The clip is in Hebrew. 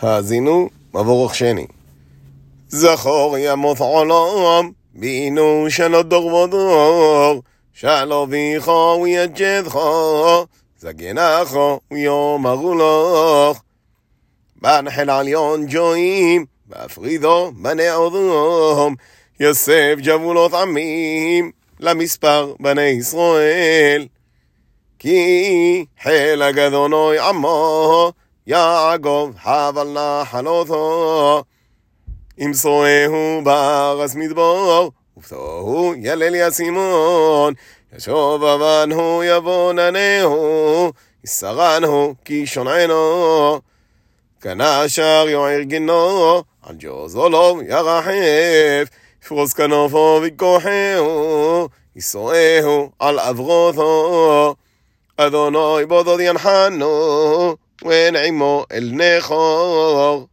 האזינו, מבורך שני. זכור ימות עולם, בינו שנות דור ודור, שלא ביכו ויג'דכו, זגנכו ויאמרו לך. בנחל עליון ג'ועים, בהפרידו בני עודום, יוסף ג'בולות עמים, למספר בני ישראל. כי חיל הגדונוי עמו, יעקב חבל נחלותו. ימסורהו בארץ מדבור, ופתוהו ילל ישימון. ישוב אבנו יבוננהו, יסרנו כי שונענו. קנה שר יוער גינו, על ג'וזולו ירחף, יפרוס כנופו וכוחהו, ישואהו על עברותו. אדוני בודד ינחנו, ונעמו אל נכור.